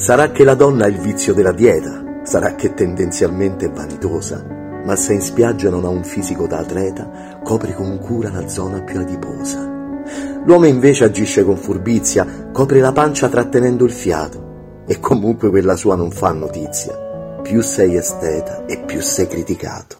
Sarà che la donna ha il vizio della dieta, sarà che tendenzialmente è vanitosa, ma se in spiaggia non ha un fisico da atleta, copre con cura la zona più adiposa. L'uomo invece agisce con furbizia, copre la pancia trattenendo il fiato, e comunque quella sua non fa notizia. Più sei esteta e più sei criticato.